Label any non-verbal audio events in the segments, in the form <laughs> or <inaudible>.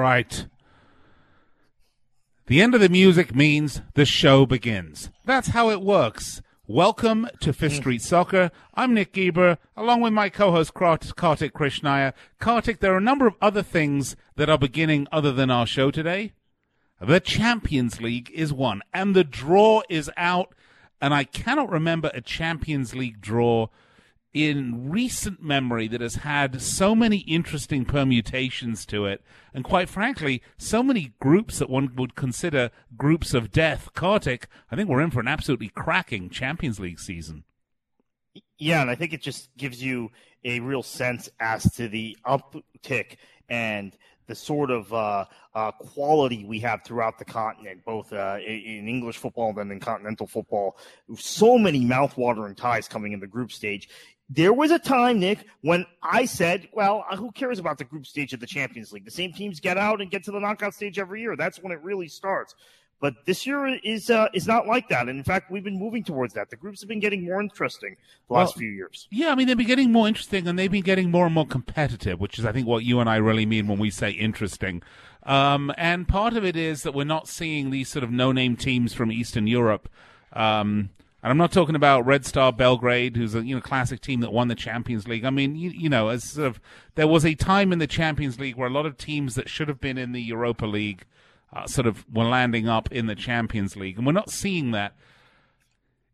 Right. The end of the music means the show begins. That's how it works. Welcome to Fifth hmm. Street Soccer. I'm Nick Geber, along with my co-host Kartik Krishnaiyer. Kartik, there are a number of other things that are beginning other than our show today. The Champions League is one, and the draw is out. And I cannot remember a Champions League draw in recent memory that has had so many interesting permutations to it, and quite frankly, so many groups that one would consider groups of death. Kartik, I think we're in for an absolutely cracking Champions League season. Yeah, and I think it just gives you a real sense as to the uptick and the sort of uh, uh, quality we have throughout the continent, both uh, in English football and then in continental football. So many mouthwatering ties coming in the group stage. There was a time, Nick, when I said, well, uh, who cares about the group stage of the Champions League? The same teams get out and get to the knockout stage every year. That's when it really starts. But this year is uh, is not like that. And in fact, we've been moving towards that. The groups have been getting more interesting the last Well, few years. Yeah, I mean, they've been getting more interesting and they've been getting more and more competitive, which is, I think, what you and I really mean when we say interesting. Um, and part of it is that we're not seeing these sort of no name teams from Eastern Europe. Um, and I'm not talking about Red Star Belgrade, who's a you know classic team that won the Champions League. I mean, you, you know, as sort of there was a time in the Champions League where a lot of teams that should have been in the Europa League uh, sort of were landing up in the Champions League, and we're not seeing that.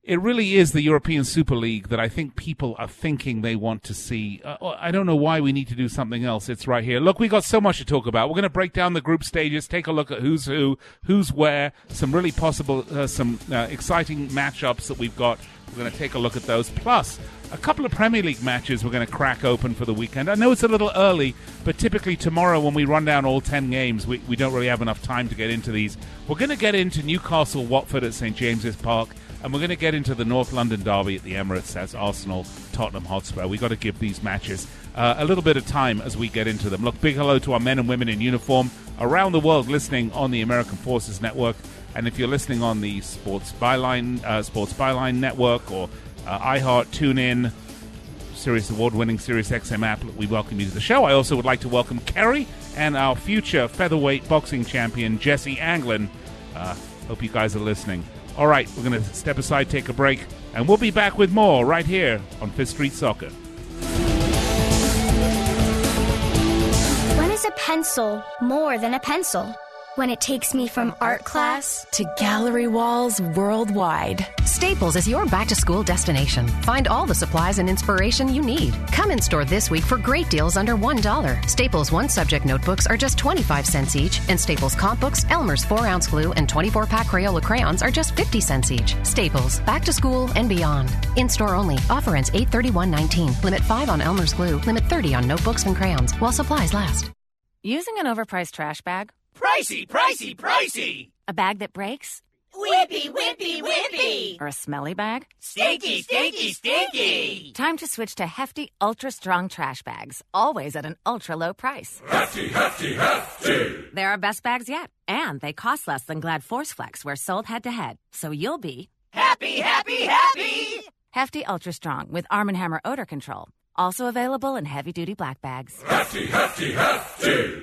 It really is the European Super League that I think people are thinking they want to see. Uh, I don't know why we need to do something else. It's right here. Look, we got so much to talk about. We're going to break down the group stages, take a look at who's who, who's where, some really possible, uh, some uh, exciting matchups that we've got. We're going to take a look at those. Plus, a couple of Premier League matches we're going to crack open for the weekend. I know it's a little early, but typically tomorrow when we run down all 10 games, we, we don't really have enough time to get into these. We're going to get into Newcastle Watford at St James's Park, and we're going to get into the North London derby at the Emirates as Arsenal Tottenham Hotspur. We've got to give these matches uh, a little bit of time as we get into them. Look, big hello to our men and women in uniform around the world listening on the American Forces Network. And if you're listening on the Sports Byline, uh, Sports Byline Network or uh, iHeart, TuneIn, Sirius Award-winning Sirius XM app, we welcome you to the show. I also would like to welcome Kerry and our future featherweight boxing champion Jesse Anglin. Uh, hope you guys are listening. All right, we're going to step aside, take a break, and we'll be back with more right here on Fifth Street Soccer. When is a pencil more than a pencil? When it takes me from art class to gallery walls worldwide. Staples is your back to school destination. Find all the supplies and inspiration you need. Come in store this week for great deals under $1. Staples one subject notebooks are just 25 cents each, and Staples comp books, Elmer's 4 ounce glue, and 24 pack Crayola crayons are just 50 cents each. Staples, back to school and beyond. In store only. Offer ends 831.19. Limit 5 on Elmer's glue, limit 30 on notebooks and crayons while supplies last. Using an overpriced trash bag? Pricey, pricey, pricey! A bag that breaks? Whippy, whippy, whippy! Or a smelly bag? Stinky, stinky, stinky! Time to switch to hefty, ultra strong trash bags, always at an ultra low price. Hefty, hefty, hefty! They're our best bags yet, and they cost less than Glad Force Flex, where sold head to head. So you'll be happy, happy, happy! Hefty Ultra Strong with Arm & Hammer odor control. Also available in heavy duty black bags. Hefty, hefty, hefty!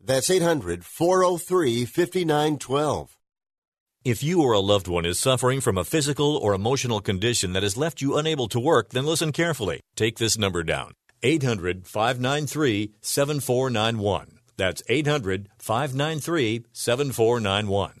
That's 800 403 5912. If you or a loved one is suffering from a physical or emotional condition that has left you unable to work, then listen carefully. Take this number down 800 593 7491. That's 800 593 7491.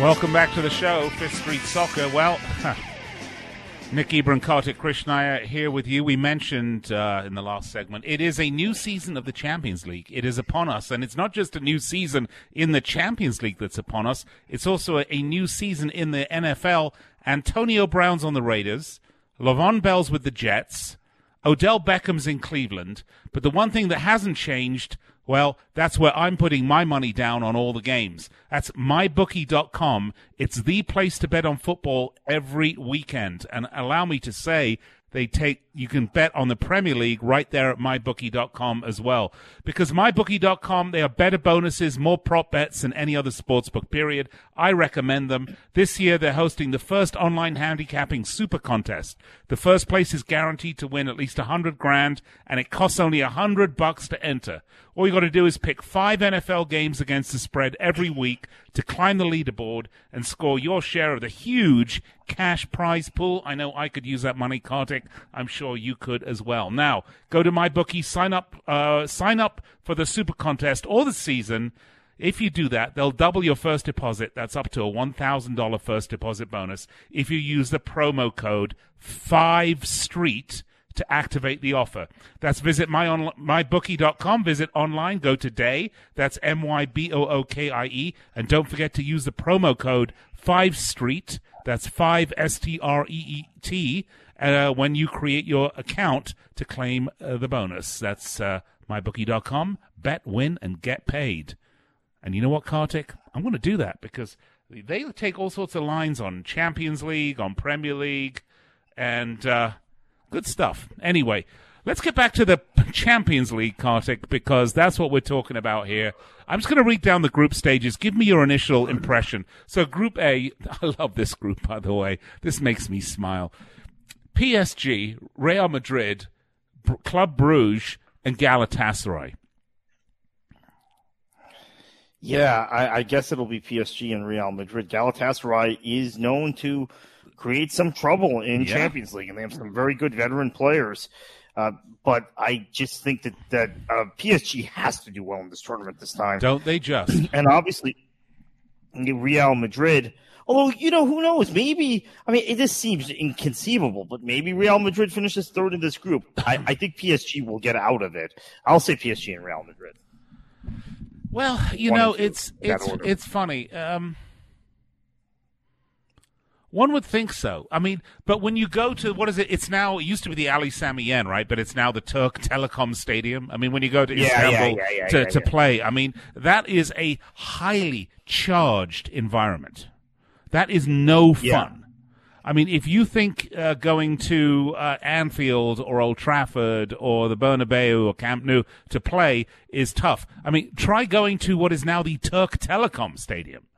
Welcome back to the show, Fifth Street Soccer. Well, <laughs> Nick Geber, Kartik Krishnaiyer here with you. We mentioned uh, in the last segment, it is a new season of the Champions League. It is upon us, and it's not just a new season in the Champions League that's upon us. It's also a, a new season in the NFL. Antonio Brown's on the Raiders, Le'Veon Bell's with the Jets, Odell Beckham's in Cleveland. But the one thing that hasn't changed well, that's where I'm putting my money down on all the games. That's mybookie.com. It's the place to bet on football every weekend. And allow me to say, they take you can bet on the Premier League right there at mybookie.com as well. Because mybookie.com, they are better bonuses, more prop bets than any other sportsbook period. I recommend them. This year they're hosting the first online handicapping super contest. The first place is guaranteed to win at least a hundred grand and it costs only a hundred bucks to enter. All you got to do is pick five NFL games against the spread every week to climb the leaderboard and score your share of the huge cash prize pool. I know I could use that money, Kartik. I'm sure you could as well. Now, go to my bookie, sign up, uh, sign up for the super contest or the season. If you do that, they'll double your first deposit. That's up to a $1,000 first deposit bonus if you use the promo code 5STREET to activate the offer. That's visit my on, mybookie.com. Visit online. Go today. That's M Y B O O K I E. And don't forget to use the promo code 5STREET. That's 5 S T R E E T uh, when you create your account to claim uh, the bonus. That's uh, mybookie.com. Bet, win, and get paid. And you know what, Kartik? I'm going to do that because they take all sorts of lines on Champions League, on Premier League, and uh, good stuff. Anyway, let's get back to the Champions League, Kartik, because that's what we're talking about here. I'm just going to read down the group stages. Give me your initial impression. So, Group A, <laughs> I love this group, by the way. This makes me smile. PSG, Real Madrid, Club Bruges, and Galatasaray. Yeah, I, I, guess it'll be PSG and Real Madrid. Galatasaray is known to create some trouble in yeah. Champions League, and they have some very good veteran players. Uh, but I just think that that uh, PSG has to do well in this tournament this time. Don't they just? <clears throat> And obviously, Real Madrid. Although you know who knows, maybe I mean it just seems inconceivable, but maybe Real Madrid finishes third in this group. I, I think PSG will get out of it. I'll say PSG and Real Madrid. Well, you One know, it's it's it's funny. Um, One would think so. I mean, but when you go to what is it? It's now it used to be the Ali Sami Yen, right? But it's now the Türk Telekom Stadium. I mean, when you go to Yeah, Istanbul yeah, yeah, to, to play, I mean, that is a highly charged environment. That is no fun. I mean, if you think uh, going to uh, Anfield or Old Trafford or the Bernabeu or Camp Nou to play is tough, I mean, try going to what is now the Türk Telekom Stadium.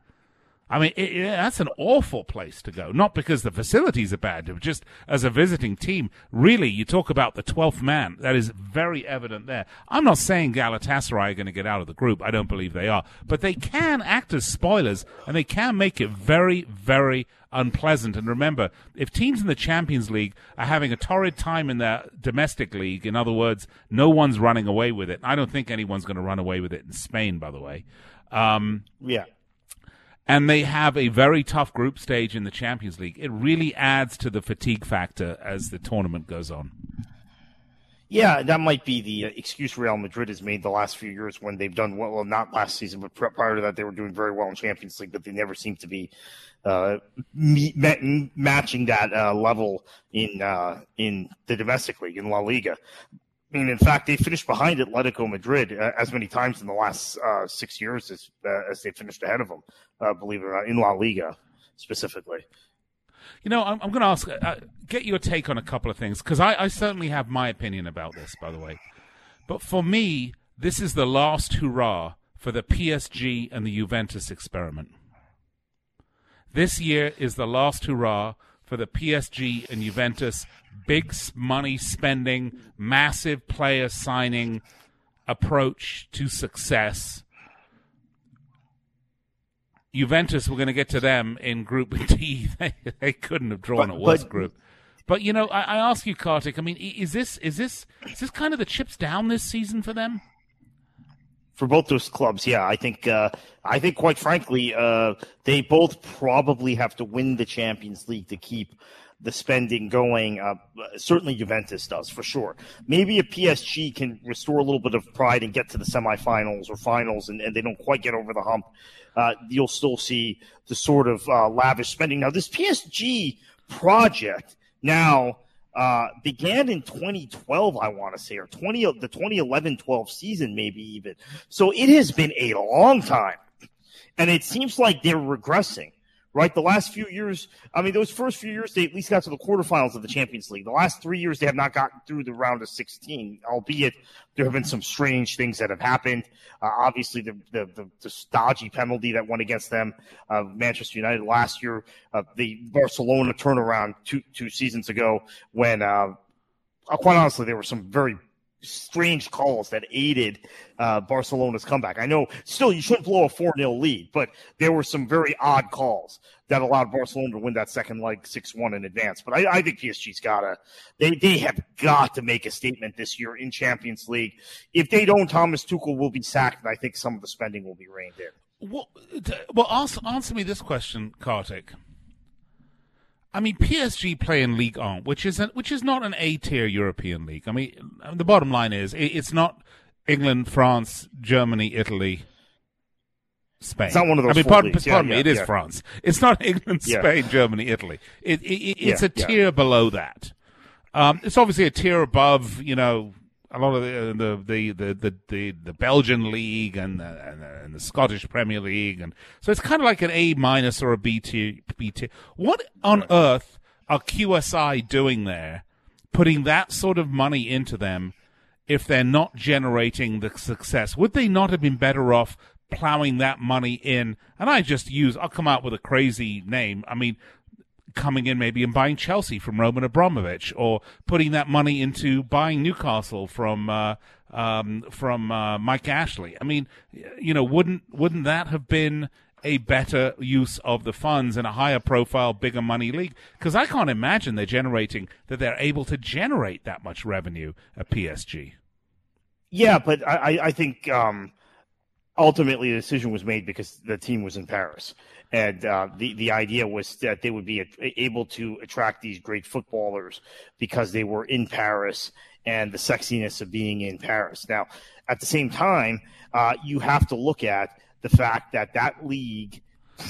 I mean, it, it- that's an awful place to go. Not because the facilities are bad, but just as a visiting team. Really, you talk about the 12th man. That is very evident there. I'm not saying Galatasaray are going to get out of the group. I don't believe they are. But they can act as spoilers, and they can make it very, very unpleasant. And remember, if teams in the Champions League are having a torrid time in their domestic league, in other words, no one's running away with it. I don't think anyone's going to run away with it in Spain, by the way. Um, Yeah. And they have a very tough group stage in the Champions League. It really adds to the fatigue factor as the tournament goes on. Yeah, that might be the uh, excuse Real Madrid has made the last few years when they've done well. Well, not last season, but prior to that, they were doing very well in Champions League, but they never seem to be uh, matching that uh, level in uh, in the domestic league in La Liga. I mean, in fact, they finished behind Atletico Madrid uh, as many times in the last uh, six years as uh, as they finished ahead of them. Uh, believe it or not, in La Liga specifically. You know, I'm, I'm going to ask, uh, get your take on a couple of things because I, I certainly have my opinion about this, by the way. But for me, this is the last hurrah for the PSG and the Juventus experiment. This year is the last hurrah for the PSG and Juventus big money spending, massive player signing approach to success. Juventus, we're going to get to them in Group D. <laughs> They, they couldn't have drawn But- a worse but- group. But you know, I, I ask you, Kartik. I mean, is this is this is this kind of the chips down this season for them? for both those clubs, yeah, I think uh, I think quite frankly, uh, they both probably have to win the Champions League to keep the spending going. Uh, certainly, Juventus does for sure. Maybe if PSG can restore a little bit of pride and get to the semifinals or finals, and, and they don't quite get over the hump, uh, you'll still see the sort of uh, lavish spending. Now, this PSG project now uh, began in 2012, I want to say, or 20 the 2011-12 season, maybe even. So it has been a long time, and it seems like they're regressing. Right, the last few years, I mean, those first few years, they at least got to the quarterfinals of the Champions League. The last three years, they have not gotten through the round of 16, albeit there have been some strange things that have happened. Uh, obviously, the, the, the, the penalty that went against them, uh, Manchester United last year, uh, the Barcelona turnaround two, two seasons ago when, uh, uh, quite honestly, there were some very strange calls that aided uh, Barcelona's comeback. I know still you shouldn't blow a 4 0 lead, but there were some very odd calls that allowed Barcelona to win that second leg 6 1 in advance. But I, I think PSG's got to, they, they have got to make a statement this year in Champions League. If they don't, Thomas Tuchel will be sacked, and I think some of the spending will be reined in. Well, well answer, answer me this question, Kartik. I mean, PSG play in Ligue 1, which is an, which is not an A tier European league. I mean, the bottom line is it, it's not England, France, Germany, Italy, Spain. It's not one of those I mean, four pardon, leagues. Yeah, me, yeah, it is yeah. France. It's not <laughs> England. Spain, Germany, Italy. It, it, it- it's a tier below that. Um, it's obviously a tier above, you know, a lot of the uh, the the the the, the, the Belgian league and the, and, the, and the Scottish Premier League, and so it's kind of like an A minus or a B tier. B tier. What on earth are QSI doing there, putting that sort of money into them? If they're not generating the success, would they not have been better off plowing that money in? And I just use, I'll come out with a crazy name. I mean, coming in maybe and buying Chelsea from Roman Abramovich, or putting that money into buying Newcastle from uh, um, from uh, Mike Ashley. I mean, you know, wouldn't wouldn't that have been a better use of the funds in a higher profile, bigger money league? Because I can't imagine they're generating that they're able to generate that much revenue at PSG. Yeah, but I, I- think um, ultimately the decision was made because the team was in Paris, and uh, the the idea was that they would be able to attract these great footballers because they were in Paris and the sexiness of being in Paris. Now, at the same time, uh, you have to look at the fact that that league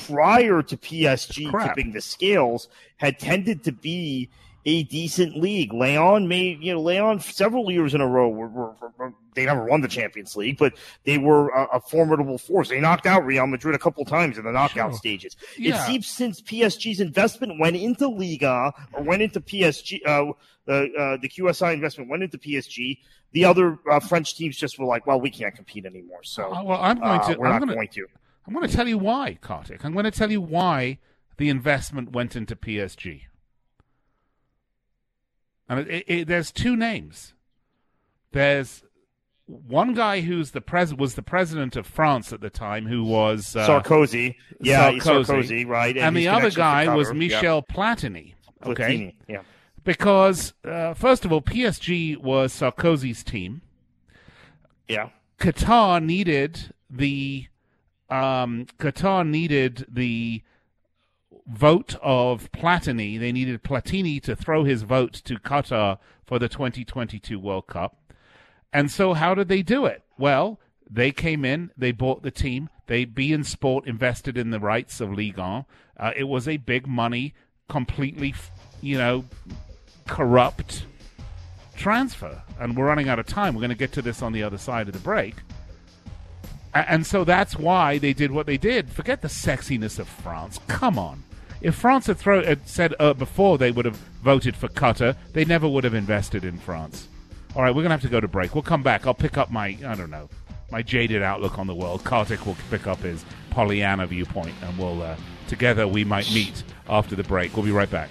prior to PSG Crap. tipping the scales had tended to be a decent league. Lyon made you know Lyon several years in a row were, were, were- they never won the Champions League, but they were a, a formidable force. They knocked out Real Madrid a couple times in the knockout Sure. stages. Yeah. It seems since PSG's investment went into Liga or went into PSG, uh, uh, uh, the QSI investment went into PSG. The other uh, French teams just were like, "Well, we can't compete anymore." So, Uh, well, I'm going uh, to. we're I'm not gonna, going to. I'm going to tell you why, Kartik. I'm going to tell you why the investment went into PSG. And it, it, it- there's two names. There's one guy who's the pres was the president of France at the time, who was uh, Sarkozy, yeah, Sarkozy, right? And, his the other guy was Qatar, yeah. Michel Platini. Okay, Platini, yeah. because uh, first of all, PSG was Sarkozy's team. Yeah. Qatar needed the um, Qatar needed the vote of Platini. They needed Platini to throw his vote to Qatar for the 2022 World Cup. And so, how did they do it? Well, they came in, they bought the team, they beIN Sport invested in the rights of Ligue 1. Uh, it was a big money, completely, you know, corrupt transfer. And we're running out of time. We're going to get to this on the other side of the break. And so that's why they did what they did. Forget the sexiness of France. Come on. If France had, throw, had said uh, before they would have voted for Qatar, they never would have invested in France. All right, we're going to have to go to break. We'll come back. I'll pick up my, I don't know, my jaded outlook on the world. Kartik will pick up his Pollyanna viewpoint, and we'll, uh, together, we might meet after the break. We'll be right back.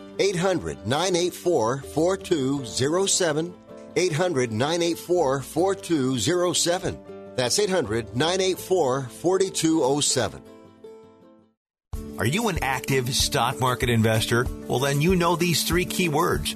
800 984 4207. 800 984 4207. That's 800 984 4207. Are you an active stock market investor? Well, then you know these three key words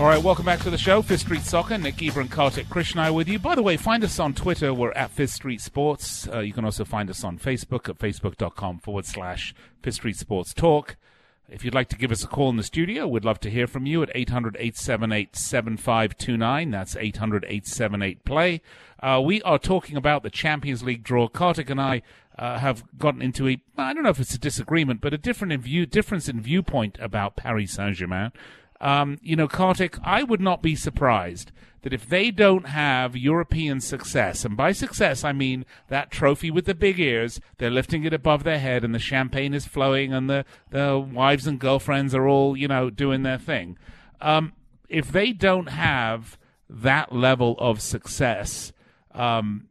All right, welcome back to the show. Fifth Street Soccer. Nick Geber and Kartik Krishna with you. By the way, find us on Twitter. We're at Fifth Street Sports. Uh, you can also find us on Facebook at facebook.com forward slash Fifth Street Sports Talk. If you'd like to give us a call in the studio, we'd love to hear from you at 800 878 7529. That's 800 878 play. Uh, we are talking about the Champions League draw. Kartik and I uh, have gotten into a, I don't know if it's a disagreement, but a different in view, difference in viewpoint about Paris Saint Germain. Um, you know, Kartik, I would not be surprised that if they don't have European success, and by success I mean that trophy with the big ears, they're lifting it above their head and the champagne is flowing and the, the wives and girlfriends are all, you know, doing their thing. Um, if they don't have that level of success, um,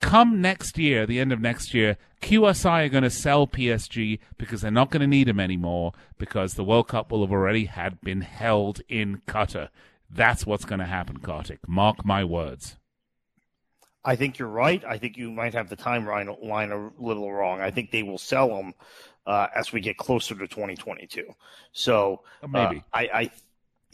come next year, the end of next year, QSI are going to sell PSG because they're not going to need them anymore because the World Cup will have already had been held in Qatar. That's what's going to happen, Kartik. Mark my words. I think you're right. I think you might have the timeline line a little wrong. I think they will sell them uh, as we get closer to 2022. So uh, maybe I, I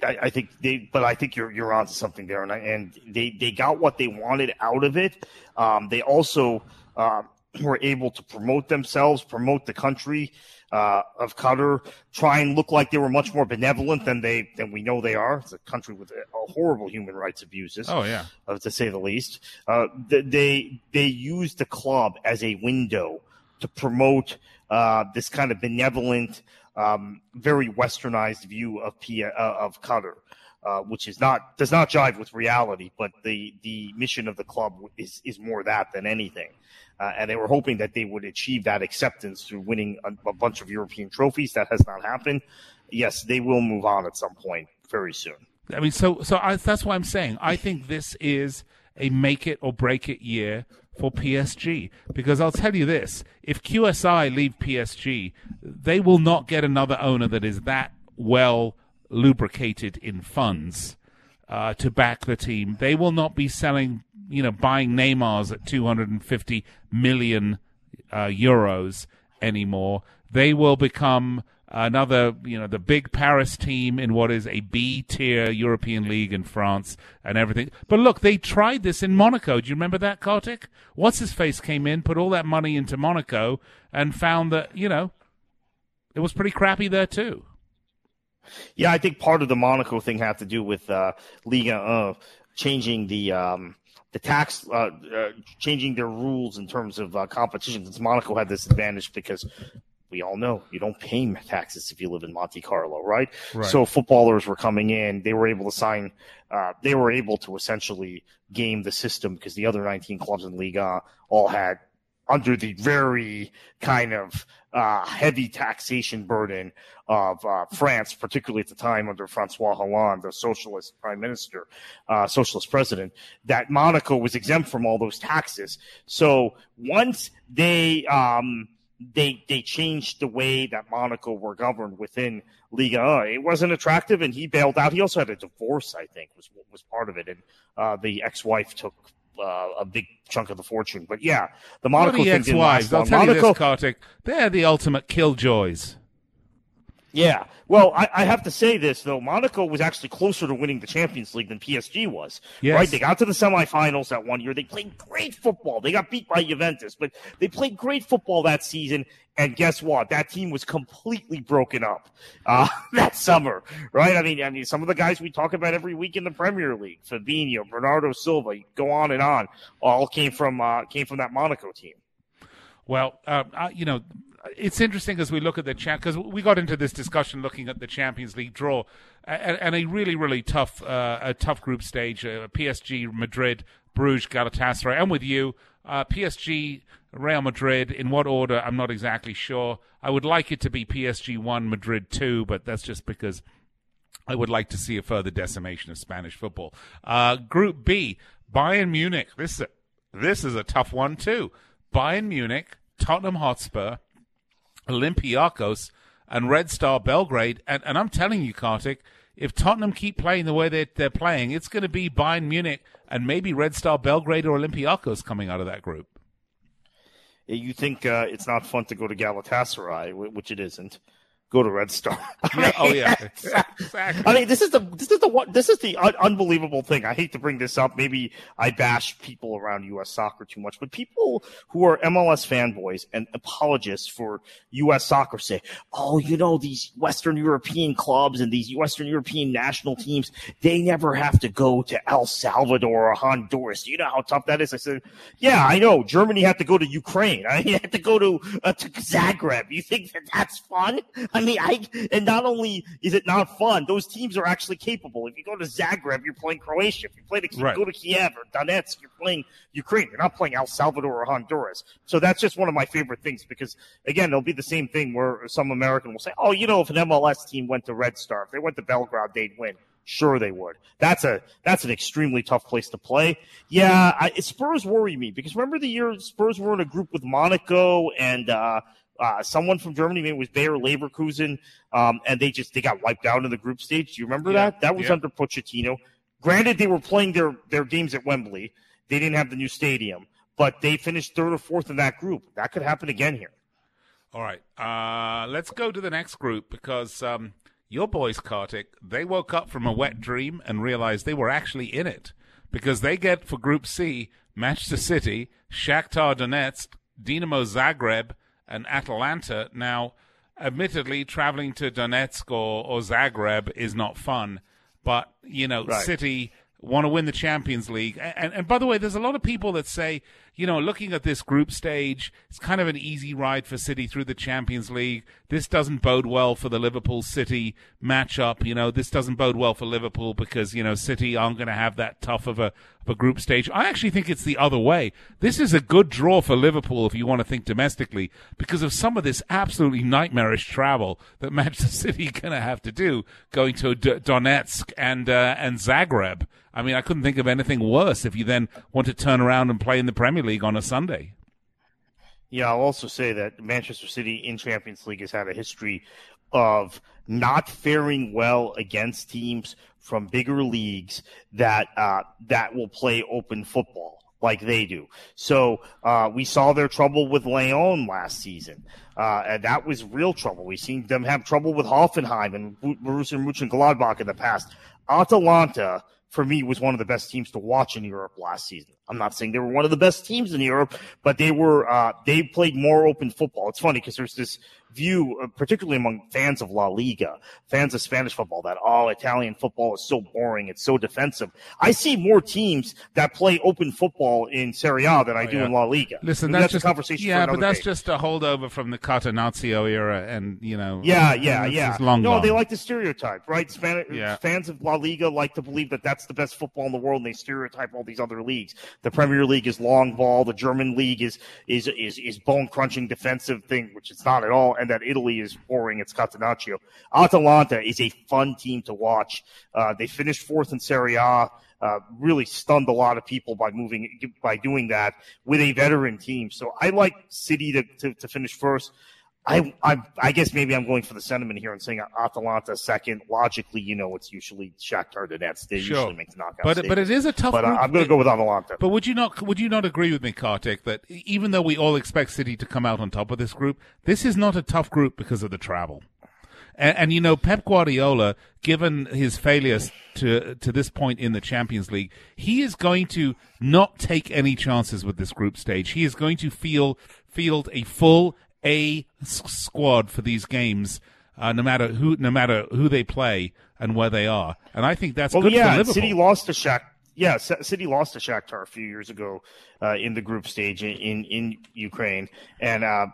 I, I, think they, but I think you're you're onto something there, and I, and they they got what they wanted out of it. Um, they also uh, <clears throat> were able to promote themselves, promote the country uh, of Qatar, try and look like they were much more benevolent than they than we know they are. It's a country with a, horrible human rights abuses. Oh yeah, uh, to say the least. Uh, they they used the club as a window to promote uh, this kind of benevolent um, very westernized view of P- uh, of Qatar, uh, which is not does not jive with reality. But the the mission of the club is is more that than anything. Uh, and they were hoping that they would achieve that acceptance through winning a, a bunch of European trophies. That has not happened. Yes, they will move on at some point very soon. I mean, so so I, that's why I'm saying I think this is a make it or break it year for PSG. Because I'll tell you this if QSI leave PSG, they will not get another owner that is that well lubricated in funds uh, to back the team. They will not be selling, you know, buying Neymars at 250 million uh, euros anymore. They will become another, you know, the big Paris team in what is a B tier European league in France and everything. But look, they tried this in Monaco. Do you remember that, Kartik? What's his face came in, put all that money into Monaco, and found that, you know, it was pretty crappy there too. Yeah, I think part of the Monaco thing had to do with uh, Liga uh, changing the um, the tax, uh, uh, changing their rules in terms of uh, competition. Since Monaco had this advantage because we all know you don't pay taxes if you live in Monte Carlo, right? right. So footballers were coming in, they were able to sign, uh, they were able to essentially game the system because the other 19 clubs in Liga all had under the very kind of uh, heavy taxation burden of uh, France, particularly at the time under Francois Hollande, the socialist prime minister, uh, socialist president, that Monaco was exempt from all those taxes. So once they um, they they changed the way that Monaco were governed within Liga. It wasn't attractive, and he bailed out. He also had a divorce, I think, was was part of it, and uh, the ex-wife took uh, a big chunk of the fortune. But yeah, the Monaco the ex-wives. I'll tell Monaco, you this, Kartik, they're the ultimate killjoys. Yeah. Well, I, I, have to say this though. Monaco was actually closer to winning the Champions League than PSG was. Yes. Right? They got to the semifinals that one year. They played great football. They got beat by Juventus, but they played great football that season. And guess what? That team was completely broken up uh, <laughs> that summer, right? I mean, I mean, some of the guys we talk about every week in the Premier League, Fabinho, Bernardo Silva, go on and on, all came from uh, came from that Monaco team. Well, uh, you know, it's interesting as we look at the champ because we got into this discussion looking at the Champions League draw and, and a really really tough uh, a tough group stage. Uh, PSG, Madrid, Bruges, Galatasaray, and with you, uh, PSG, Real Madrid. In what order? I'm not exactly sure. I would like it to be PSG one, Madrid two, but that's just because. I would like to see a further decimation of Spanish football. Uh, group B, Bayern Munich. This this is a tough one too. Bayern Munich, Tottenham Hotspur, Olympiacos, and Red Star Belgrade. And, and I'm telling you, Kartik, if Tottenham keep playing the way they're, they're playing, it's going to be Bayern Munich and maybe Red Star Belgrade or Olympiacos coming out of that group. You think uh, it's not fun to go to Galatasaray, which it isn't go to Red Star. <laughs> Yeah, oh yeah, <laughs> exactly. I mean, this is the this is the one this is the un- unbelievable thing. I hate to bring this up. Maybe I bash people around U.S. soccer too much, but people who are MLS fanboys and apologists for U.S. soccer say, "Oh, you know, these Western European clubs and these Western European national teams, they never have to go to El Salvador or Honduras. Do you know how tough that is?" I said, "Yeah, I know. Germany had to go to Ukraine. <laughs> I had to go to uh, to Zagreb. You think that that's fun?" I mean, I and not only is it not fun, those teams are actually capable. If you go to Zagreb, you're playing Croatia. If you play to right. go to Kiev or Donetsk, you're playing Ukraine. You're not playing El Salvador or Honduras. So that's just one of my favorite things because again, it'll be the same thing where some American will say, "Oh, you know, if an MLS team went to Red Star, if they went to Belgrade, they'd win." Sure, they would. That's a that's an extremely tough place to play. Yeah, I, Spurs worry me because remember the year Spurs were in a group with Monaco and uh, uh, someone from Germany, maybe it was Bayer Leverkusen, um, and they just they got wiped out in the group stage. Do you remember yeah, that? That was yeah. under Pochettino. Granted, they were playing their their games at Wembley. They didn't have the new stadium, but they finished third or fourth in that group. That could happen again here. All right, uh, let's go to the next group because um, your boys, Kartik, they woke up from a wet dream and realized they were actually in it because they get for Group C Manchester City, Shakhtar Donetsk, Dinamo Zagreb and Atalanta. Now, admittedly, traveling to Donetsk or, or Zagreb is not fun, but you know, right. City want to win the Champions League. And, and, and by the way, there's a lot of people that say, you know, looking at this group stage, it's kind of an easy ride for City through the Champions League. This doesn't bode well for the Liverpool City matchup. You know, this doesn't bode well for Liverpool because, you know, City aren't going to have that tough of a, of a group stage. I actually think it's the other way. This is a good draw for Liverpool if you want to think domestically because of some of this absolutely nightmarish travel that <laughs> Manchester City going to have to do going to D- Donetsk and, uh, and Zagreb. I mean, I couldn't think of anything worse if you then want to turn around and play in the Premier League on a Sunday. Yeah, I'll also say that Manchester City in Champions League has had a history of not faring well against teams from bigger leagues that uh, that will play open football like they do. So uh, we saw their trouble with Lyon last season, uh, and that was real trouble. We've seen them have trouble with Hoffenheim and Borussia Mönchengladbach in the past. Atalanta for me was one of the best teams to watch in Europe last season. I'm not saying they were one of the best teams in Europe, but they were uh, they played more open football. It's funny because there's this view, uh, particularly among fans of La Liga, fans of Spanish football, that oh, Italian football is so boring, it's so defensive. I see more teams that play open football in Serie A than I Oh, do yeah. in La Liga. Listen, that's, that's, a just conversation. Yeah, but that's day. just a holdover from the Catenaccio era, and you know. Yeah, yeah, yeah. long no, gone. they like the stereotype, right? Spanish Yeah. fans of La Liga like to believe that that's the best football in the world, and they stereotype all these other leagues. The Premier League is long ball. The German league is is is is bone crunching defensive thing, which it's not at all. And that Italy is boring. It's Catenaccio. Atalanta is a fun team to watch. Uh, they finished fourth in Serie A. Uh, really stunned a lot of people by moving by doing that with a veteran team. So I like City to, to, to finish first. I, I I guess maybe I'm going for the sentiment here and saying Atalanta second. Logically, you know, it's usually Shakhtar Donetsk. They Sure. usually make the knockout. But but it is a tough. But uh, group. I'm going to go with Atalanta. But would you not would you not agree with me, Kartik, that even though we all expect City to come out on top of this group, this is not a tough group because of the travel. And, and you know, Pep Guardiola, given his failures to to this point in the Champions League, he is going to not take any chances with this group stage. He is going to feel field a full A s- squad for these games, uh, no matter who no matter who they play and where they are. And I think that's well, good yeah, for Liverpool. City lost to Shak. Yeah, City lost to Shakhtar a few years ago uh, in the group stage in in, in Ukraine, and uh,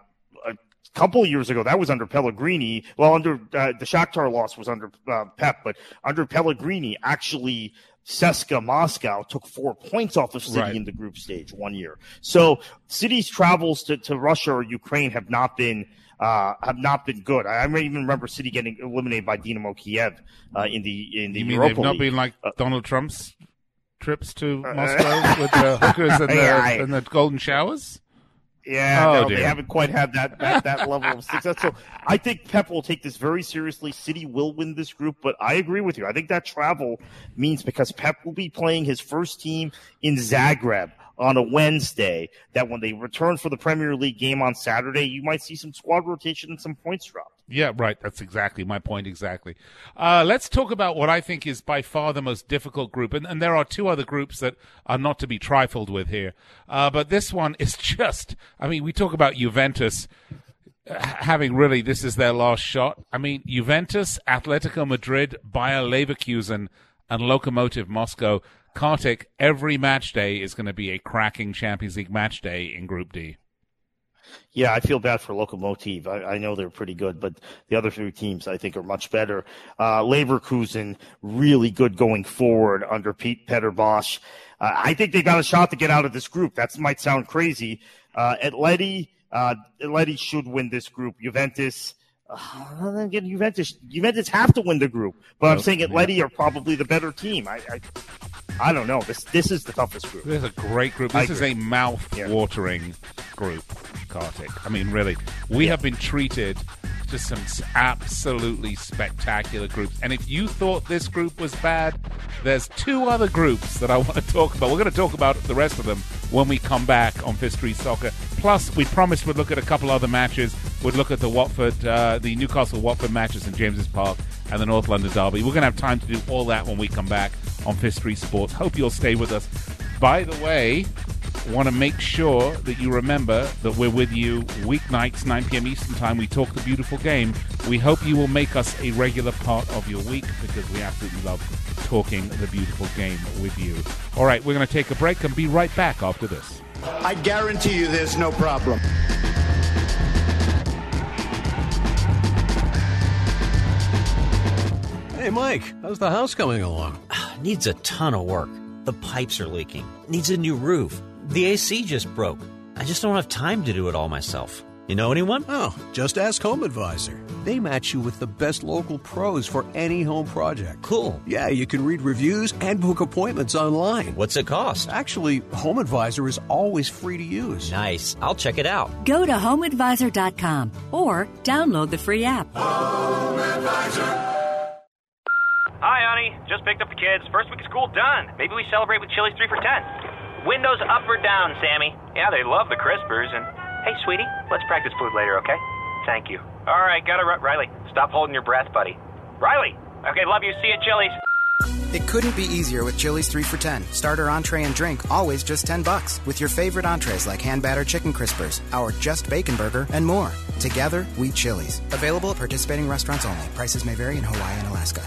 a couple of years ago that was under Pellegrini. Well, under uh, the Shakhtar loss was under uh, Pep, but under Pellegrini, actually. CSKA Moscow took four points off of City Right. in the group stage one year. So City's travels to, to Russia or Ukraine have not been uh, have not been good. I, I even remember City getting eliminated by Dynamo Kiev uh, in the in the You mean Europa they've not League. been like Uh, Donald Trump's trips to Moscow <laughs> with the hookers and the, Yeah, I- and the golden showers? Yeah, Oh, no, they haven't quite had that, that that level of success. So I think Pep will take this very seriously. City will win this group, but I agree with you. I think that travel means because Pep will be playing his first team in Zagreb on a Wednesday, that when they return for the Premier League game on Saturday, you might see some squad rotation and some points drop. Yeah, right. That's exactly my point. Exactly. Uh, let's talk about what I think is by far the most difficult group, and, and there are two other groups that are not to be trifled with here. Uh, but this one is <laughs> just. I mean, we talk about Juventus uh, having really this is their last shot. I mean, Juventus, Atletico Madrid, Bayer Leverkusen, and Lokomotiv Moscow. Kartik, every match day is going to be a cracking Champions League match day in Group D. Yeah, I feel bad for Lokomotiv. I, I know they're pretty good, but the other three teams I think are much better. Uh, Leverkusen really good going forward under Pete Peter Bosz. Uh, I think they got a shot to get out of this group. That might sound crazy. Uh, Atleti, uh, Atleti should win this group. Juventus. Uh, again, Juventus, Juventus have to win the group, but I'm saying Atleti are probably the better team. I, I, I don't know. This this is the toughest group. This is a great group. This is a mouth-watering group, Kartik. I mean, really, we have been treated to some absolutely spectacular groups. And if you thought this group was bad, there's two other groups that I <laughs> want to talk about. We're going to talk about the rest of them when we come back on Fifth Soccer. Plus, we promised we'd look at a couple other matches. We'd look at the Watford, uh, the Newcastle Watford matches in James's Park and the North London Derby. We're going to have time to do all that when we come back on Fifth Sports. Hope you'll stay with us. By the way, want to make sure that you remember that we're with you weeknights, 9 p.m. Eastern Time. We talk the beautiful game. We hope you will make us a regular part of your week because we absolutely love talking the beautiful game with you. All right, we're going to take a break and be right back after this. I guarantee you there's no problem. Hey, Mike, how's the house coming along? <sighs> Needs a ton of work. The pipes are leaking. Needs a new roof. The AC just broke. I just don't have time to do it all myself. You know anyone? Oh, just ask Home Advisor. They match you with the best local pros for any home project. Cool. Yeah, you can read reviews and book appointments online. What's it cost? Actually, Home Advisor is always free to use. Nice. I'll check it out. Go to homeadvisor.com or download the free app. Home Advisor. Hi, honey. Just picked up the kids. First week of school done. Maybe we celebrate with Chili's 3 for 10. Windows up or down, Sammy? Yeah, they love the crispers. And hey, sweetie, let's practice food later, okay? Thank you. All right, got it, Riley. Stop holding your breath, buddy. Riley! Okay, love you. See you at Chili's. It couldn't be easier with Chili's 3 for 10. Starter, entree, and drink, always just 10 bucks. With your favorite entrees like hand battered chicken crispers, our just bacon burger, and more. Together, we Chili's. Available at participating restaurants only. Prices may vary in Hawaii and Alaska.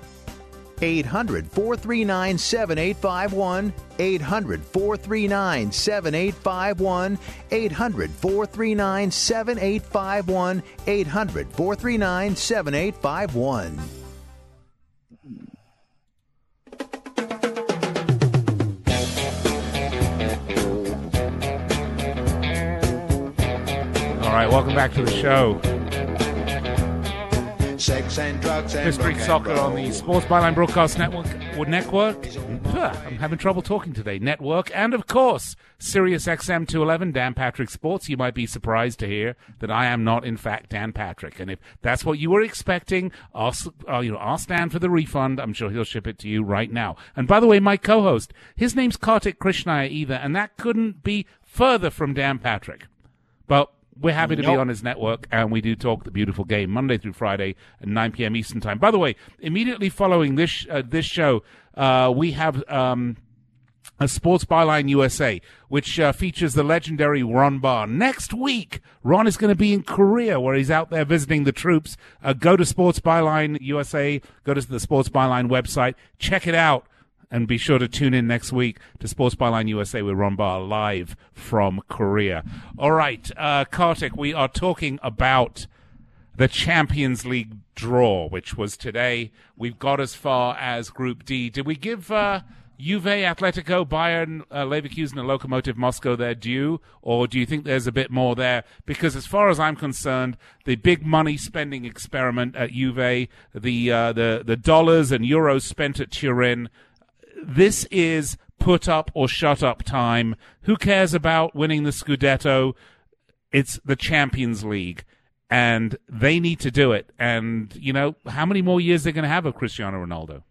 800 439 7851. 800 439 7851. 800 439 7851. 800 439 7851. All right, welcome back to the show. Sex and drugs and Soccer on the Sports Byline Broadcast Network. Or network. I'm having trouble talking today. Network. And of course, Sirius XM 211, Dan Patrick Sports. You might be surprised to hear that I am not, in fact, Dan Patrick. And if that's what you were expecting, ask, uh, you know, ask Dan for the refund. I'm sure he'll ship it to you right now. And by the way, my co-host, his name's Kartik Krishnaiyer, and that couldn't be further from Dan Patrick. But we're happy to be on his network, and we do talk the beautiful game Monday through Friday at 9 p.m. Eastern Time. By the way, immediately following this uh, this show, uh, we have um, a Sports Byline USA, which uh, features the legendary Ron Barr. Next week, Ron is going to be in Korea, where he's out there visiting the troops. Uh, go to Sports Byline USA, go to the Sports Byline website, check it out. And be sure to tune in next week to Sports Byline USA with Ron Barr live from Korea. All right, uh, Kartik, we are talking about the Champions League draw, which was today. We've got as far as Group D. Did we give uh, Juve, Atletico, Bayern, uh, Leverkusen, and Lokomotiv Moscow their due, or do you think there's a bit more there? Because as far as I'm concerned, the big money spending experiment at Juve, the uh, the the dollars and euros spent at Turin, this is put up or shut up time. Who cares about winning the Scudetto? It's the Champions League, and they need to do it. And you know how many more years they're going to have of Cristiano Ronaldo?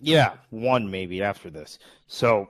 Yeah, one maybe after this. So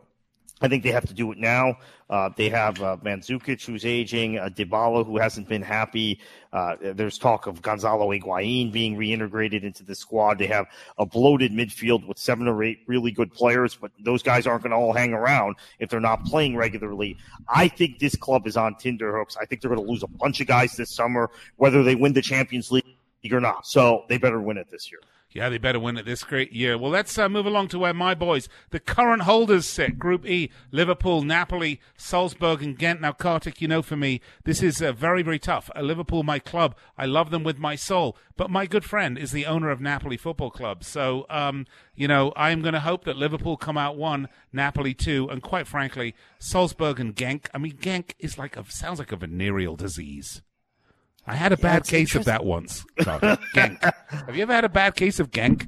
I think they have to do it now. Uh, they have uh, Mandzukic, who's aging, uh, Dybala, who hasn't been happy. Uh, there's talk of Gonzalo Higuain being reintegrated into the squad. They have a bloated midfield with seven or eight really good players, but those guys aren't going to all hang around if they're not playing regularly. I think this club is on Tinder hooks. I think they're going to lose a bunch of guys this summer, whether they win the Champions League or not. So they better win it this year. Yeah, they better win it this great year. Well, let's uh, move along to where my boys, the current holders, sit. Group E: Liverpool, Napoli, Salzburg, and Ghent. Now, Kartik, you know, for me, this is uh, very, very tough. Uh, Liverpool, my club, I love them with my soul. But my good friend is the owner of Napoli Football Club, so um, you know, I'm going to hope that Liverpool come out one, Napoli two, and quite frankly, Salzburg and Genk. I mean, Genk is like a sounds like a venereal disease. I had a Yeah, bad case of that once. Genk. <laughs> Have you ever had a bad case of Genk?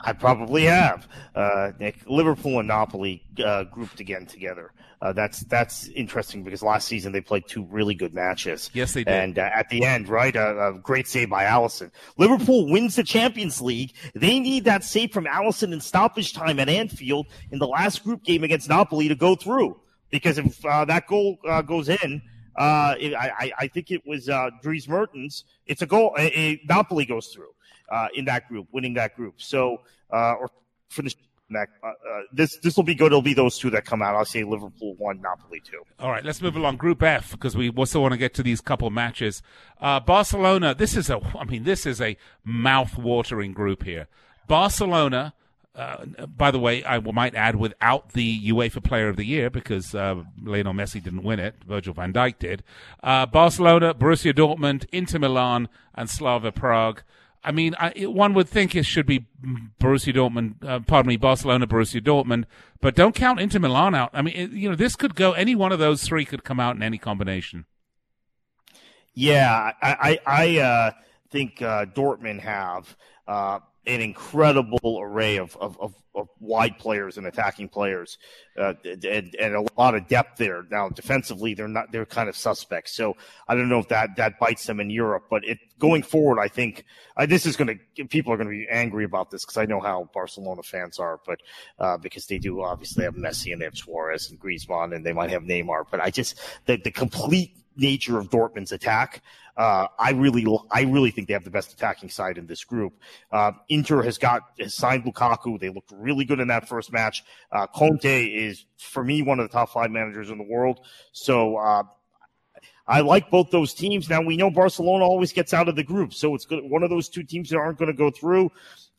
I probably have. Uh, Nick, Liverpool and Napoli uh, grouped again together. Uh, that's that's interesting because last season they played two really good matches. Yes, they did. And uh, at the end, right, a, a great save by Alisson. Liverpool wins the Champions League. They need that save from Alisson in stoppage time at Anfield in the last group game against Napoli to go through. Because if uh, that goal uh, goes in, uh, it, I, I- think it was uh, Dries Mertens. It's a goal. A, a- Napoli goes through uh, in that group, winning that group. So, uh, or finish that. Uh, uh, this this will be good. It'll be those two that come out. I'll say Liverpool one, Napoli two. All right, let's move along. Group F because we also want to get to these couple matches. Uh, Barcelona. This is a. I mean, this is a mouth-watering group here. Barcelona. Uh, by the way, I might add without the UEFA Player of the Year because uh, Lionel Messi didn't win it. Virgil van Dijk did. Uh, Barcelona, Borussia Dortmund, Inter Milan, and Slavia Prague. I mean, I, one would think it should be Borussia Dortmund, uh, pardon me, Barcelona, Borussia Dortmund, but don't count Inter Milan out. I mean, it, you know, this could go, any one of those three could come out in any combination. Yeah, I I, I uh, think Dortmund have an incredible array of, of, of, of wide players and attacking players, uh, and, and a lot of depth there. Now, defensively, they're not they're kind of suspects. So I don't know if that that bites them in Europe, but it going forward, I think uh, this is going to people are going to be angry about this because I know how Barcelona fans are, but uh, because they do obviously have Messi and they have Suarez and Griezmann and they might have Neymar, but I just the the complete nature of Dortmund's attack. Uh, I really, I really think they have the best attacking side in this group. Uh, Inter has got has signed Lukaku. They looked really good in that first match. Uh, Conte is, for me, one of the top five managers in the world. So uh, I like both those teams. Now we know Barcelona always gets out of the group, so it's good. One of those two teams that aren't going to go through.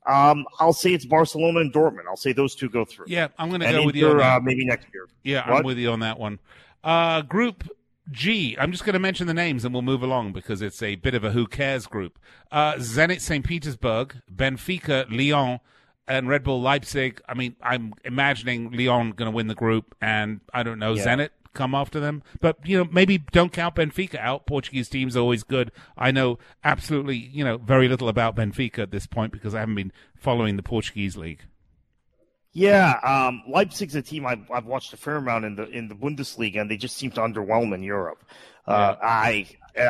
Um, I'll say it's Barcelona and Dortmund. I'll say those two go through. Yeah, I'm going to go with Inter, you on that. uh, maybe next year. Yeah, I'm with you on that one. Uh, group G. I'm just going to mention the names and we'll move along because it's a bit of a who cares group. Uh, Zenit St. Petersburg, Benfica, Lyon, and Red Bull Leipzig. I mean, I'm imagining Lyon going to win the group, and I don't know Yeah. Zenit come after them. But you know, maybe don't count Benfica out. Portuguese teams are always good. I know absolutely, you know, very little about Benfica at this point because I haven't been following the Portuguese league. Yeah, um, Leipzig's a team I've, I've watched a fair amount in the in the Bundesliga, and they just seem to underwhelm in Europe. Uh, I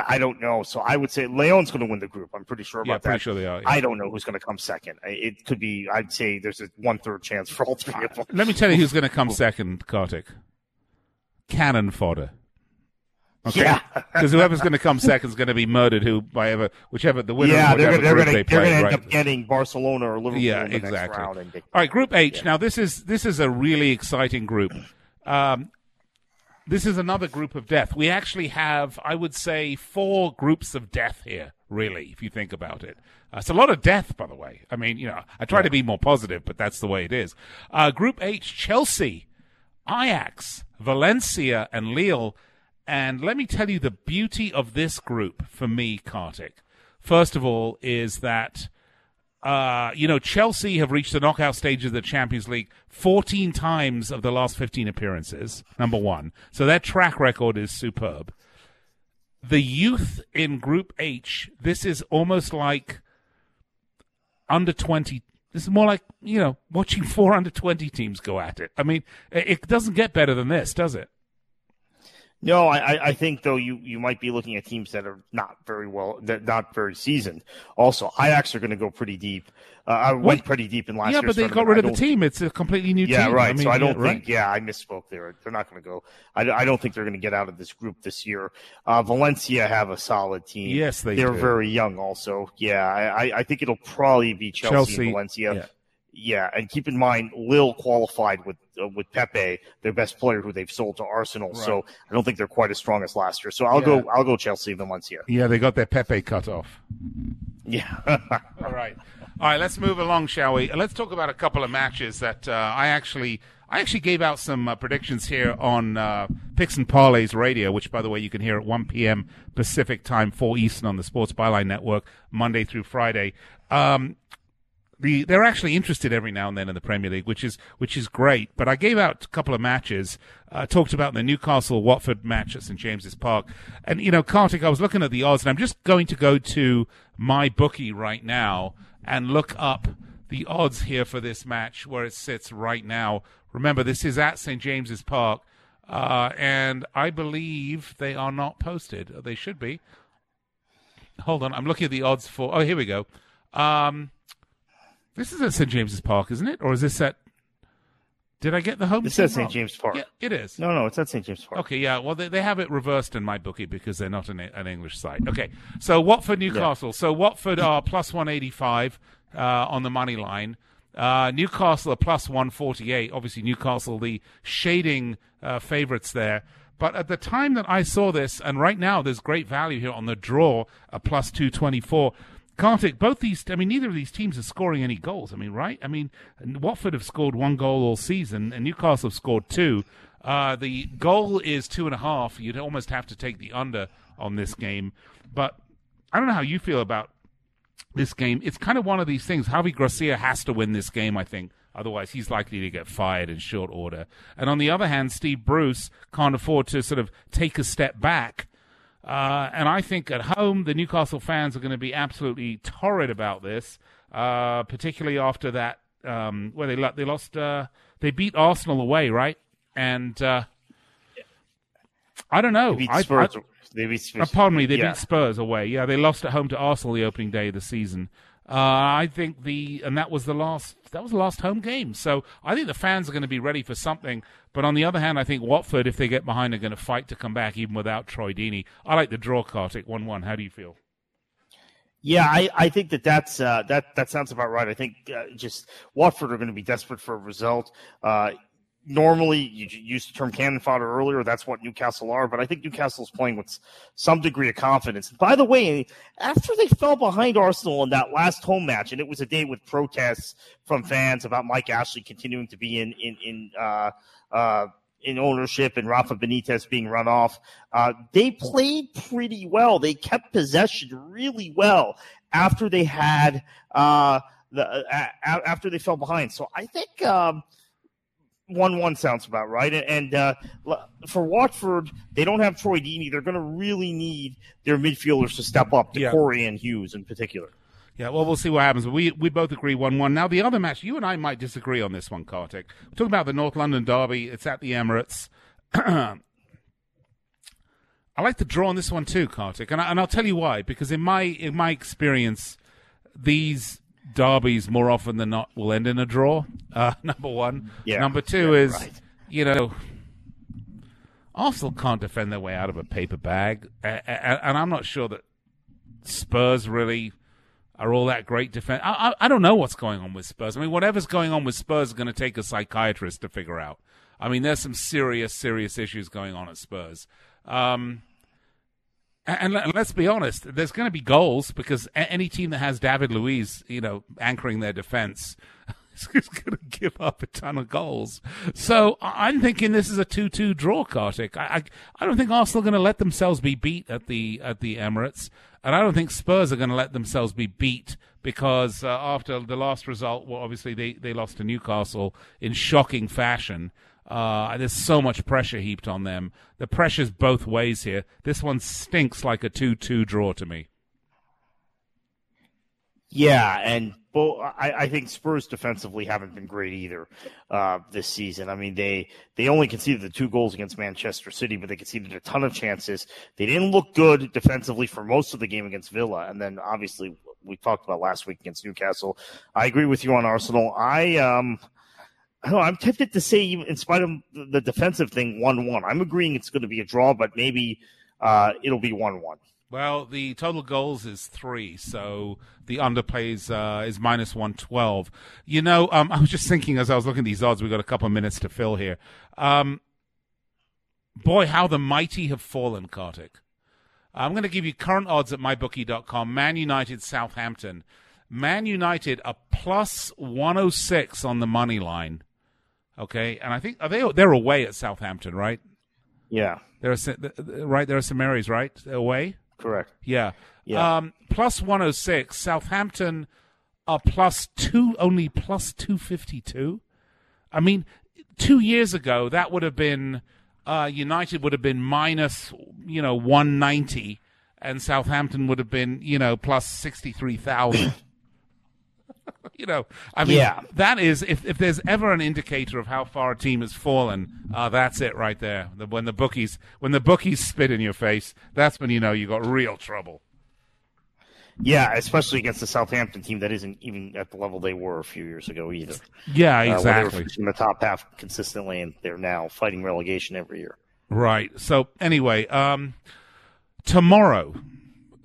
I don't know, so I would say Lyon's going to win the group. I'm pretty sure about Yeah, pretty that. sure they are, yeah. I don't know who's going to come second. It could be. I'd say there's a one third chance for all three of them. Let me tell you who's going to come <laughs> second, Kartik. Cannon fodder. Okay? Yeah. <laughs> because whoever's going to come second is going to be murdered. Who, by ever, whichever the winner, yeah, they're, they're going to they're play, going to right? end up getting Barcelona or Liverpool yeah, in the exactly. next round. And they, All right, Group H. Now this is this is a really exciting group. Um, this is another group of death. We actually have, I would say, four groups of death here. Really, if you think about it, uh, it's a lot of death. By the way, I mean, you know, I try to be more positive, but that's the way it is. Uh, group H: Chelsea, Ajax, Valencia, and Lille. And let me tell you the beauty of this group for me, Kartik. First of all, is that uh, you know, Chelsea have reached the knockout stage of the Champions League 14 times of the last 15 appearances, number one. So their track record is superb. The youth in Group H, this is almost like under 20. This is more like, you know, watching <laughs> four under 20 teams go at it. I mean, it it doesn't get better than this, does it? No, I, I- I think though you, you might be looking at teams that are not very well, that not very seasoned. Also, Ajax are going to go pretty deep. Uh, I went pretty deep in last yeah, but they got rid of the team. It's a completely new Yeah, team. right. I mean, so I don't yeah, think. Yeah, I misspoke there. They're not going to go. I, I don't think they're going to get out of this group this year. Uh, Valencia have a solid team. Yes, they They're do. very young. Also, yeah. I, I- I think it'll probably be Chelsea, Chelsea, and Valencia. yeah. Yeah, and keep in mind, Lille qualified with uh, with Pepe, their best player, who they've sold to Arsenal. So I don't think they're quite as strong as last year. So I'll Yeah. go. I'll go Chelsea, Valencia. Yeah, they got their Pepe cut off. Yeah. <laughs> All right. All right, let's move along, shall we? Let's talk about a couple of matches that uh, I actually I actually gave out some uh, predictions here on uh, Picks and Parlays Radio, which, by the way, you can hear at 1 p.m. Pacific time, 4 Eastern on the Sports Byline Network, Monday through Friday. Um, the they're actually interested every now and then in the Premier League, which is which is great. But I gave out a couple of matches. Uh, talked about the Newcastle Watford match at St James's Park, and you know, Kartik, I was looking at the odds, and I'm just going to go to my bookie right now and look up the odds here for this match where it sits right now. Remember, this is at St James's Park, uh, and I believe they are not posted. They should be. Hold on, I'm looking at the odds for. Oh, here we go. Um, this is at St James's Park, isn't it? Or is this at? Did I get the home? This says St. wrong? James Park. Yeah, it is. No, no, it's at St. James Park. Okay, yeah. Well, they, they have it reversed in my bookie because they're not an, an English site. Okay, so Watford Newcastle. So Watford are plus one eighty five uh, on the money line. Uh, Newcastle are plus one forty eight. Obviously, Newcastle the shading uh, favourites there. But at the time that I saw this, and right now there's great value here on the draw, a plus two twenty four. Kartik, both these, I mean, neither of these teams are scoring any goals. I mean, right? I mean, Watford have scored one goal all season, and Newcastle have scored two. Uh, the goal is two and a half. You'd almost have to take the under on this game. But I don't know how you feel about this game. It's kind of one of these things. Javi Garcia has to win this game, I think. Otherwise, he's likely to get fired in short order. And on the other hand, Steve Bruce can't afford to sort of take a step back. Uh, and I think at home, the Newcastle fans are going to be absolutely torrid about this, uh, particularly after that, um, where they, lo- they lost, uh, they beat Arsenal away, right? And uh, I don't know. They beat Spurs. I- They beat Spurs. pardon me, they Yeah. beat Spurs away. Yeah, they lost at home to Arsenal the opening day of the season. Uh, I think the and that was the last that was the last home game. So I think the fans are going to be ready for something. But on the other hand, I think Watford, if they get behind, are going to fight to come back even without Troy Deeney. I like the draw, Kartik one one. How do you feel? Yeah, I, I think that that's uh, that that sounds about right. I think uh, just Watford are going to be desperate for a result. Uh, normally you used the term cannon fodder earlier. That's what Newcastle are, but I think Newcastle is playing with some degree of confidence. By the way, after they fell behind Arsenal in that last home match, and it was a day with protests from fans about Mike Ashley continuing to be in in in uh, uh, in ownership and Rafa Benitez being run off, uh, they played pretty well. They kept possession really well after they had uh, the uh, after they fell behind. So I think. Um, one one sounds about right. And, uh, for Watford, they don't have Troy Deeney. They're going to really need their midfielders to step up, to yeah. Corey and Hughes in particular. Yeah, well, we'll see what happens. We we both agree one one. Now the other match, you and I might disagree on this one, Kartik. We're talking about the North London derby. It's at the Emirates. <clears throat> I like the draw on this one too, Kartik, and, I, and I'll tell you why. Because in my in my experience, these derbies more often than not will end in a draw. Uh, <laughs> number one. Yeah. Number two yeah, is, right. you know, Arsenal can't defend their way out of a paper bag, and I'm not sure that Spurs really are all that great defense. I, I, I, don't know what's going on with Spurs. I mean, whatever's going on with Spurs is going to take a psychiatrist to figure out. I mean, there's some serious, serious issues going on at Spurs. Um, and, let's be honest, there's going to be goals because any team that has David Luiz, you know, anchoring their defense <laughs> is going to give up a ton of goals. So I'm thinking this is a 2-2 draw, Kartik. I, I, I don't think Arsenal are going to let themselves be beat at the at the Emirates, and I don't think Spurs are going to let themselves be beat because uh, after the last result, well, obviously they, they lost to Newcastle in shocking fashion. Uh, there's so much pressure heaped on them. The pressure's both ways here. This one stinks like a 2 2 draw to me. Yeah, and well, I, I, think Spurs defensively haven't been great either uh, this season. I mean, they they only conceded the two goals against Manchester City, but they conceded a ton of chances. They didn't look good defensively for most of the game against Villa, and then obviously we talked about last week against Newcastle. I agree with you on Arsenal. I um Know, I'm tempted to say, in spite of the defensive thing, one-one. I'm agreeing it's going to be a draw, but maybe uh, it'll be one-one. Well, the total goals is three, so the underplay is, uh, is minus 112. You know, um, <laughs> I was just thinking as I was looking at these odds, we've got a couple of minutes to fill here. Um, boy, how the mighty have fallen, Kartik. I'm going to give you current odds at mybookie.com. Man United, Southampton. Man United a plus 106 on the money line. Okay, and I think are they they're away at Southampton, right? Yeah, there are right there are some areas right away. Correct. Yeah. Yeah. Um, plus one hundred oh six. Southampton are plus two, only plus two fifty two. I mean, two years ago that would have been uh, United would have been minus you know one ninety, and Southampton would have been you know plus sixty three thousand. <laughs> you know, I mean, yeah. that is if if there's ever an indicator of how far a team has fallen, uh, that's it right there. The, when the bookies when the bookies spit in your face, that's when you know you got real trouble. Yeah, especially against the Southampton team that isn't even at the level they were a few years ago either. Yeah, exactly. Uh, in the top half consistently, and they're now fighting relegation every year. Right. So anyway, um, tomorrow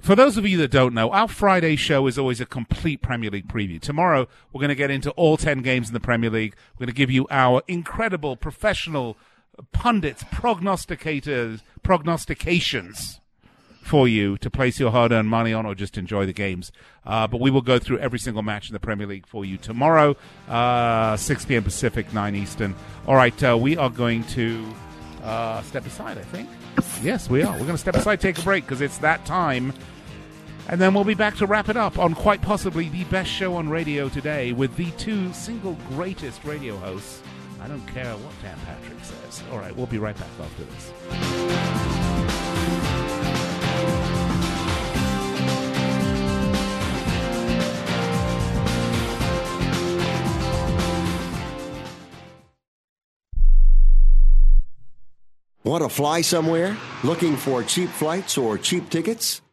for those of you that don't know, our Friday show is always a complete Premier League preview. Tomorrow, we're going to get into all 10 games in the Premier League. We're going to give you our incredible professional pundits, prognosticators, prognostications for you to place your hard earned money on or just enjoy the games. Uh, but we will go through every single match in the Premier League for you tomorrow, uh, 6 p.m. Pacific, 9 Eastern. All right, uh, we are going to uh, step aside, I think. Yes, we are. We're going to step aside, take a break because it's that time and then we'll be back to wrap it up on quite possibly the best show on radio today with the two single greatest radio hosts. I don't care what Dan Patrick says. All right, we'll be right back after this. Want to fly somewhere? Looking for cheap flights or cheap tickets?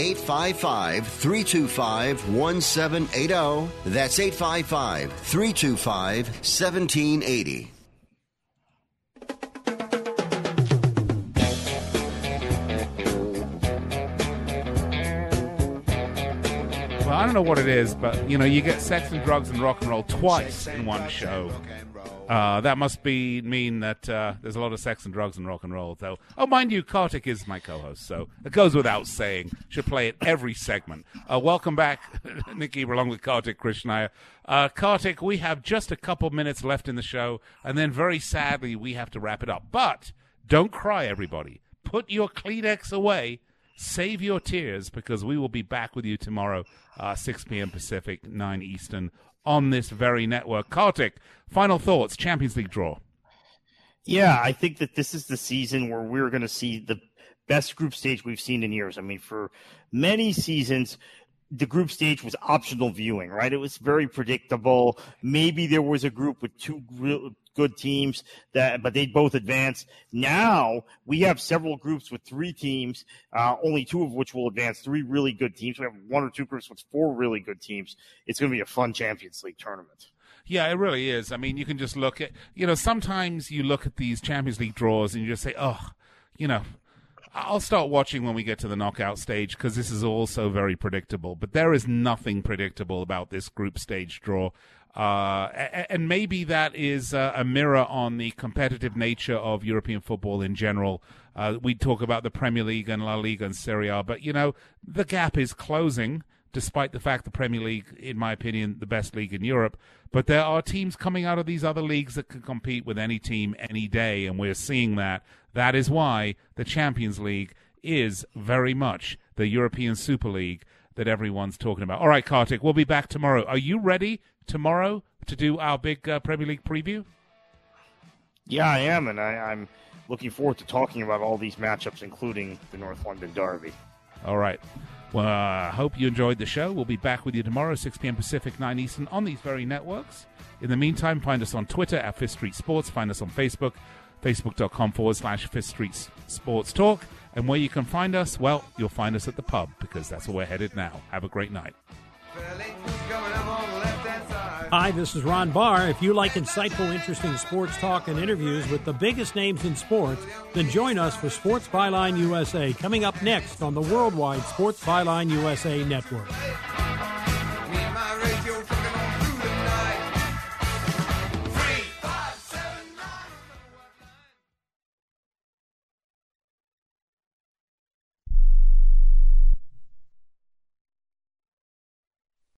855 325 1780. That's 855 325 1780. Well, I don't know what it is, but you know, you get sex and drugs and rock and roll twice in one show. Uh, that must be mean that uh, there's a lot of sex and drugs and rock and roll. Though, oh, mind you, Kartik is my co-host, so it goes without saying. Should play it every segment. Uh, welcome back, <laughs> Nikki, along with Kartik Krishnaiyer. Uh, Kartik, we have just a couple minutes left in the show, and then very sadly we have to wrap it up. But don't cry, everybody. Put your Kleenex away. Save your tears because we will be back with you tomorrow, uh, 6 p.m. Pacific, 9 Eastern, on this very network. Kartik, final thoughts, Champions League draw. Yeah, I think that this is the season where we're going to see the best group stage we've seen in years. I mean, for many seasons, the group stage was optional viewing, right? It was very predictable. Maybe there was a group with two real good teams that, but they both advance. Now we have several groups with three teams, uh, only two of which will advance. Three really good teams. We have one or two groups with four really good teams. It's going to be a fun Champions League tournament. Yeah, it really is. I mean, you can just look at, you know, sometimes you look at these Champions League draws and you just say, oh, you know, I'll start watching when we get to the knockout stage because this is also very predictable. But there is nothing predictable about this group stage draw. Uh, and maybe that is uh, a mirror on the competitive nature of European football in general. Uh, we talk about the Premier League and La Liga and Serie A, but you know the gap is closing, despite the fact the Premier League, in my opinion, the best league in Europe. But there are teams coming out of these other leagues that can compete with any team any day, and we're seeing that. That is why the Champions League is very much the European Super League that everyone's talking about. All right, Kartik, we'll be back tomorrow. Are you ready tomorrow to do our big uh, Premier League preview? Yeah, I am, and I, I'm looking forward to talking about all these matchups, including the North London Derby. All right. Well, I uh, hope you enjoyed the show. We'll be back with you tomorrow, 6 p.m. Pacific, 9 Eastern, on these very networks. In the meantime, find us on Twitter at Fifth Street Sports. Find us on Facebook, facebook.com forward slash Fifth Street Sports Talk. And where you can find us, well, you'll find us at the pub because that's where we're headed now. Have a great night. Hi, this is Ron Barr. If you like insightful, interesting sports talk and interviews with the biggest names in sports, then join us for Sports Byline USA coming up next on the worldwide Sports Byline USA network.